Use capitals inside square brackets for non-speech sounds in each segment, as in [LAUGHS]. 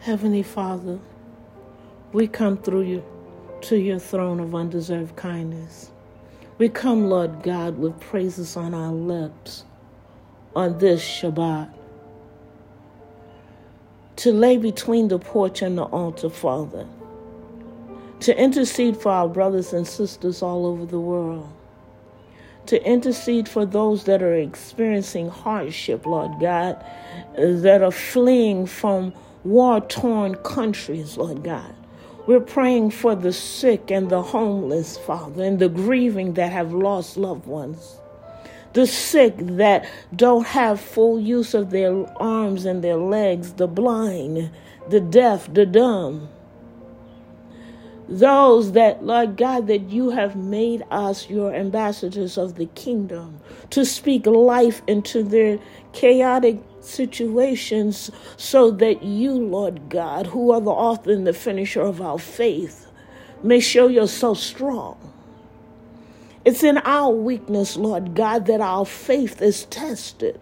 Heavenly Father, we come through you to your throne of undeserved kindness. We come, Lord God, with praises on our lips on this Shabbat. To lay between the porch and the altar, Father. To intercede for our brothers and sisters all over the world. To intercede for those that are experiencing hardship, Lord God, that are fleeing from war torn countries, Lord God. We're praying for the sick and the homeless, Father, and the grieving that have lost loved ones. The sick that don't have full use of their arms and their legs, the blind, the deaf, the dumb. Those that, Lord God, that you have made us your ambassadors of the kingdom to speak life into their chaotic situations so that you, Lord God, who are the author and the finisher of our faith, may show yourself strong. It's in our weakness, Lord God, that our faith is tested.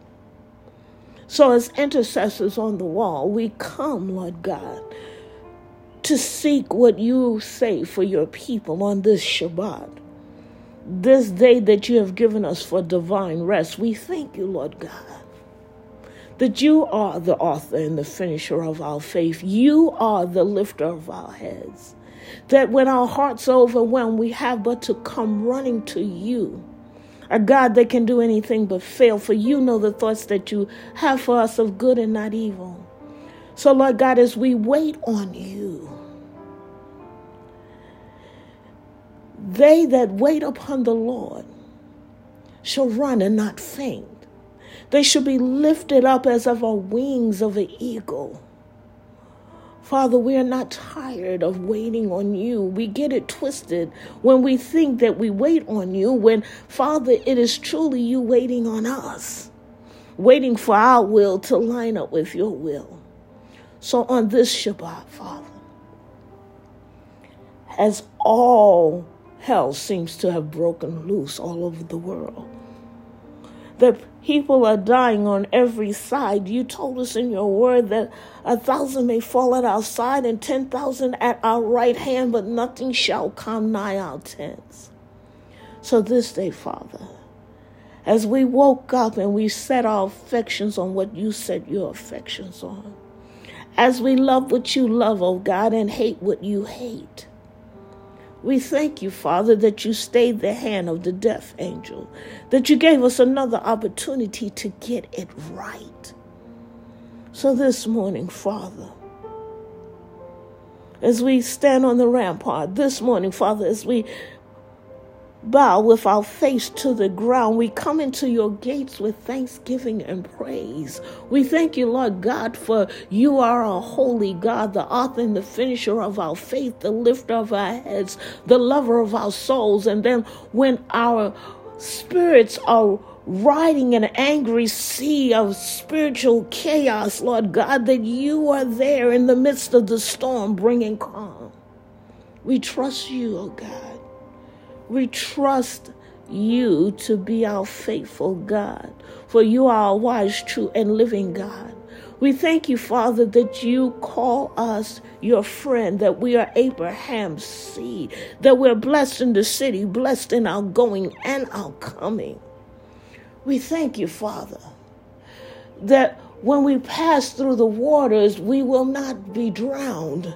So, as intercessors on the wall, we come, Lord God, to seek what you say for your people on this Shabbat, this day that you have given us for divine rest. We thank you, Lord God that you are the author and the finisher of our faith. You are the lifter of our heads. That when our hearts are overwhelmed, we have but to come running to you. A God that can do anything but fail, for you know the thoughts that you have for us of good and not evil. So, Lord God, as we wait on you, they that wait upon the Lord shall run and not faint. They should be lifted up as of the wings of an eagle. Father, we are not tired of waiting on you. We get it twisted when we think that we wait on you, when, Father, it is truly you waiting on us, waiting for our will to line up with your will. So on this Shabbat, Father, as all hell seems to have broken loose all over the world, that people are dying on every side. You told us in your word that a thousand may fall at our side and ten thousand at our right hand, but nothing shall come nigh our tents. So this day, Father, as we woke up and we set our affections on what you set your affections on, as we love what you love, oh God, and hate what you hate. We thank you, Father, that you stayed the hand of the death angel, that you gave us another opportunity to get it right. So this morning, Father, as we stand on the rampart, this morning, Father, as we bow with our face to the ground. We come into your gates with thanksgiving and praise. We thank you, Lord God, for you are a holy God, the author and the finisher of our faith, the lifter of our heads, the lover of our souls. And then when our spirits are riding an angry sea of spiritual chaos, Lord God, that you are there in the midst of the storm bringing calm. We trust you, oh God. We trust you to be our faithful God, for you are a wise, true, and living God. We thank you, Father, that you call us your friend, that we are Abraham's seed, that we're blessed in the city, blessed in our going and our coming. We thank you, Father, that when we pass through the waters, we will not be drowned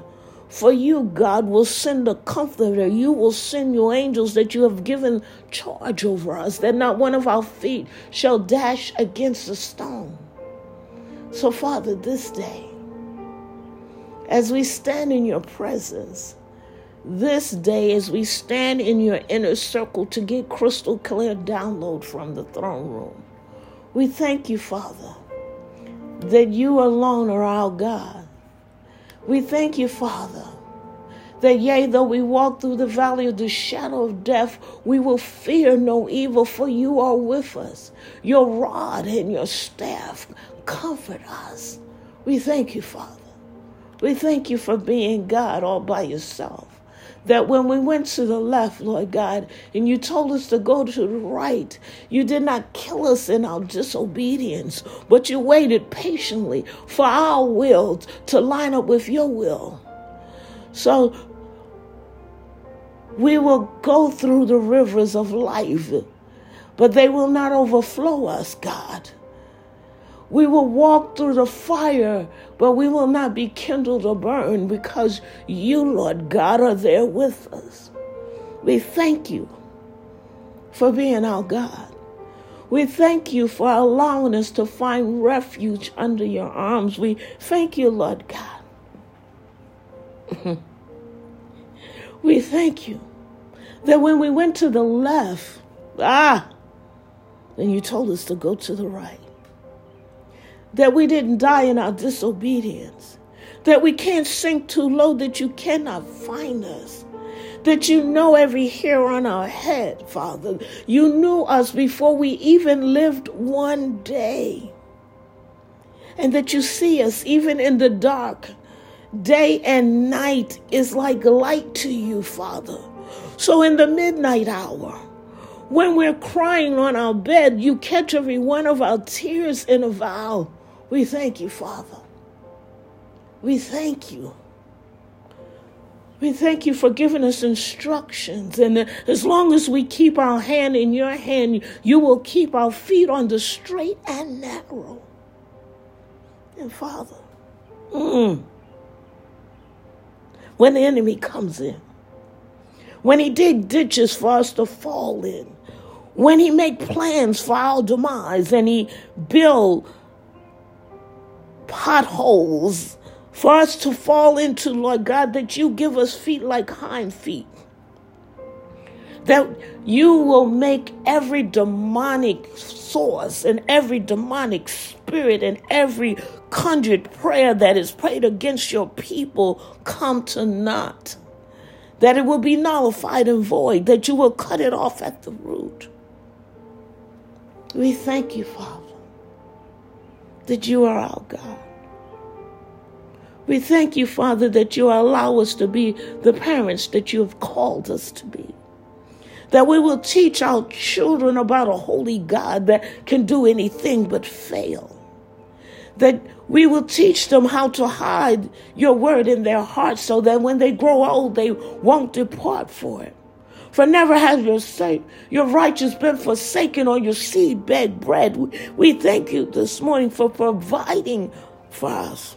for you, God, will send a comforter. You will send your angels that you have given charge over us, that not one of our feet shall dash against a stone. So, Father, this day, as we stand in your presence, this day, as we stand in your inner circle to get crystal clear download from the throne room, we thank you, Father, that you alone are our God we thank you, Father, that yea, though we walk through the valley of the shadow of death, we will fear no evil, for you are with us. Your rod and your staff comfort us. We thank you, Father. We thank you for being God all by yourself. That when we went to the left, Lord God, and you told us to go to the right, you did not kill us in our disobedience, but you waited patiently for our will to line up with your will. So we will go through the rivers of life, but they will not overflow us, God. We will walk through the fire, but we will not be kindled or burned because you, Lord God, are there with us. We thank you for being our God. We thank you for allowing us to find refuge under your arms. We thank you, Lord God. [LAUGHS] we thank you that when we went to the left, ah, then you told us to go to the right that we didn't die in our disobedience, that we can't sink too low that you cannot find us, that you know every hair on our head, Father. You knew us before we even lived one day, and that you see us even in the dark. Day and night is like light to you, Father. So in the midnight hour, when we're crying on our bed, you catch every one of our tears in a vow we thank you, Father. We thank you. We thank you for giving us instructions. And as long as we keep our hand in your hand, you will keep our feet on the straight and narrow. And Father, mm, when the enemy comes in, when he dig ditches for us to fall in, when he make plans for our demise and he build potholes for us to fall into, Lord God, that you give us feet like hind feet. That you will make every demonic source and every demonic spirit and every conjured prayer that is prayed against your people come to naught. That it will be nullified and void, that you will cut it off at the root. We thank you, Father that you are our God. We thank you, Father, that you allow us to be the parents that you have called us to be. That we will teach our children about a holy God that can do anything but fail. That we will teach them how to hide your word in their hearts so that when they grow old, they won't depart for it. For never has your sake, your righteous been forsaken or your seed beg bread. We we thank you this morning for providing for us.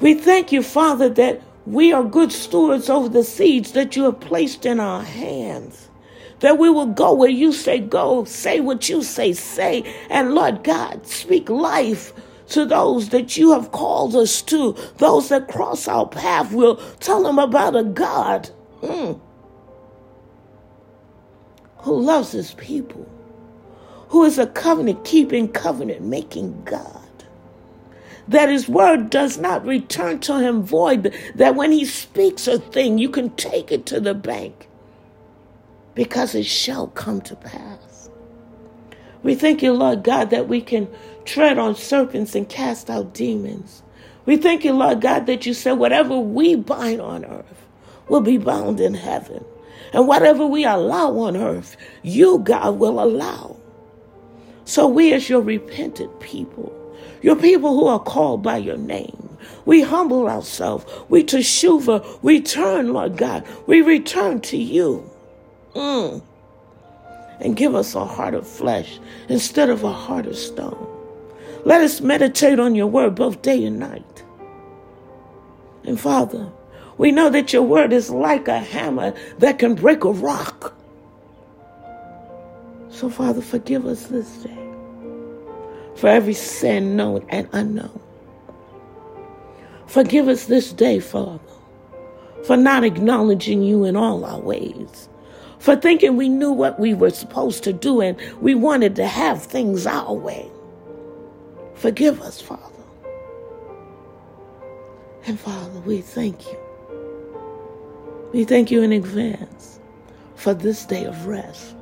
We thank you, Father, that we are good stewards over the seeds that you have placed in our hands. That we will go where you say go, say what you say say, and Lord God, speak life to those that you have called us to, those that cross our path. We'll tell them about a God. Mm who loves his people, who is a covenant keeping, covenant making God. That his word does not return to him void, that when he speaks a thing, you can take it to the bank because it shall come to pass. We thank you, Lord God, that we can tread on serpents and cast out demons. We thank you, Lord God, that you said whatever we bind on earth will be bound in heaven. And whatever we allow on earth, you, God, will allow. So we, as your repentant people, your people who are called by your name, we humble ourselves. We teshuva. We turn, Lord God. We return to you. Mm. And give us a heart of flesh instead of a heart of stone. Let us meditate on your word both day and night. And Father, we know that your word is like a hammer that can break a rock. So, Father, forgive us this day for every sin known and unknown. Forgive us this day, Father, for not acknowledging you in all our ways, for thinking we knew what we were supposed to do and we wanted to have things our way. Forgive us, Father. And Father, we thank you we thank you in advance for this day of rest.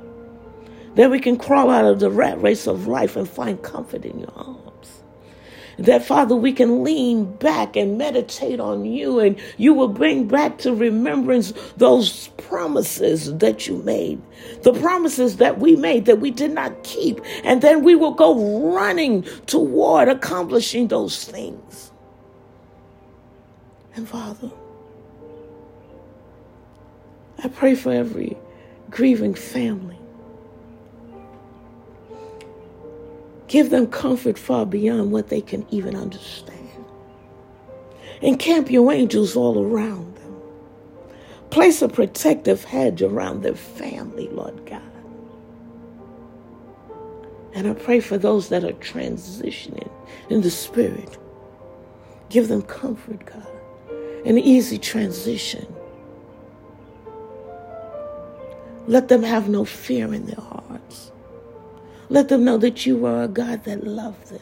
That we can crawl out of the rat race of life and find comfort in your arms. that Father, we can lean back and meditate on you, and you will bring back to remembrance those promises that you made, the promises that we made that we did not keep, and then we will go running toward accomplishing those things. And Father, I pray for every grieving family. Give them comfort far beyond what they can even understand. Encamp your angels all around them. Place a protective hedge around their family, Lord God. And I pray for those that are transitioning in the Spirit. Give them comfort, God, an easy transition. Let them have no fear in their hearts. Let them know that you are a God that loves them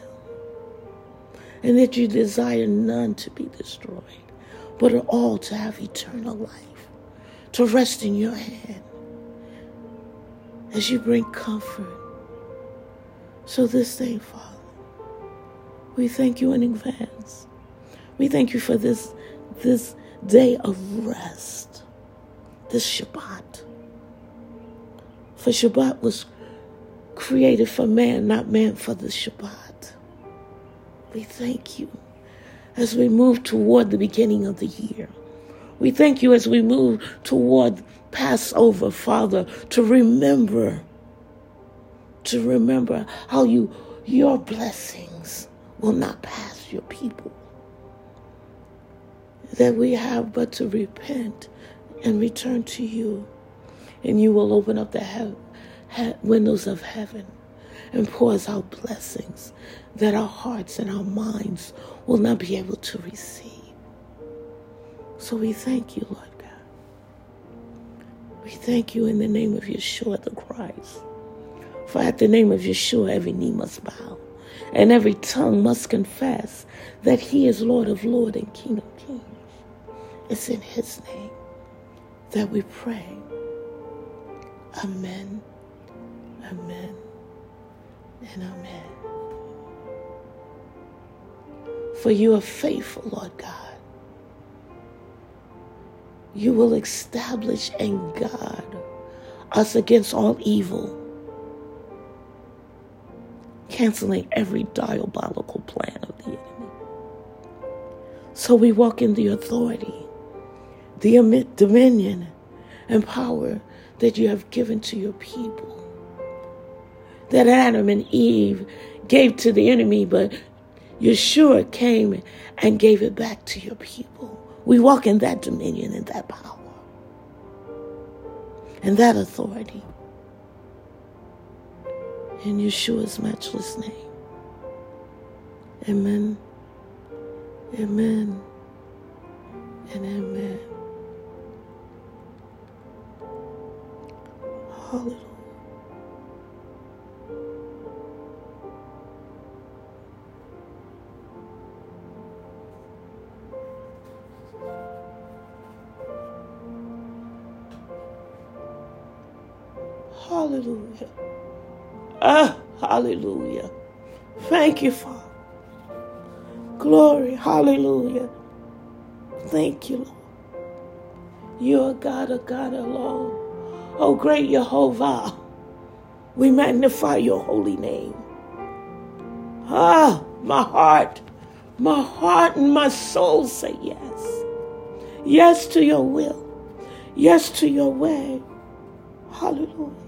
and that you desire none to be destroyed, but all to have eternal life, to rest in your hand as you bring comfort. So this day, Father, we thank you in advance. We thank you for this, this day of rest, this Shabbat. For Shabbat was created for man, not man for the Shabbat. We thank you as we move toward the beginning of the year. We thank you as we move toward Passover, Father, to remember, to remember how you, your blessings will not pass your people. That we have but to repent and return to you, and you will open up the heaven windows of heaven and pours out blessings that our hearts and our minds will not be able to receive. So we thank you, Lord God. We thank you in the name of Yeshua the Christ. For at the name of Yeshua, every knee must bow and every tongue must confess that he is Lord of lords and King of kings. It's in his name that we pray. Amen. Amen and amen. For you are faithful, Lord God. You will establish and guard us against all evil, canceling every diabolical plan of the enemy. So we walk in the authority, the dominion, and power that you have given to your people that Adam and Eve gave to the enemy, but Yeshua came and gave it back to your people. We walk in that dominion and that power and that authority. In Yeshua's matchless name. Amen. Amen. And amen. Hallelujah. Hallelujah. Ah, hallelujah. Thank you, Father. Glory. Hallelujah. Thank you, Lord. You are God, a God alone. Oh, great Jehovah. We magnify your holy name. Ah, my heart, my heart and my soul say yes. Yes to your will. Yes to your way. Hallelujah.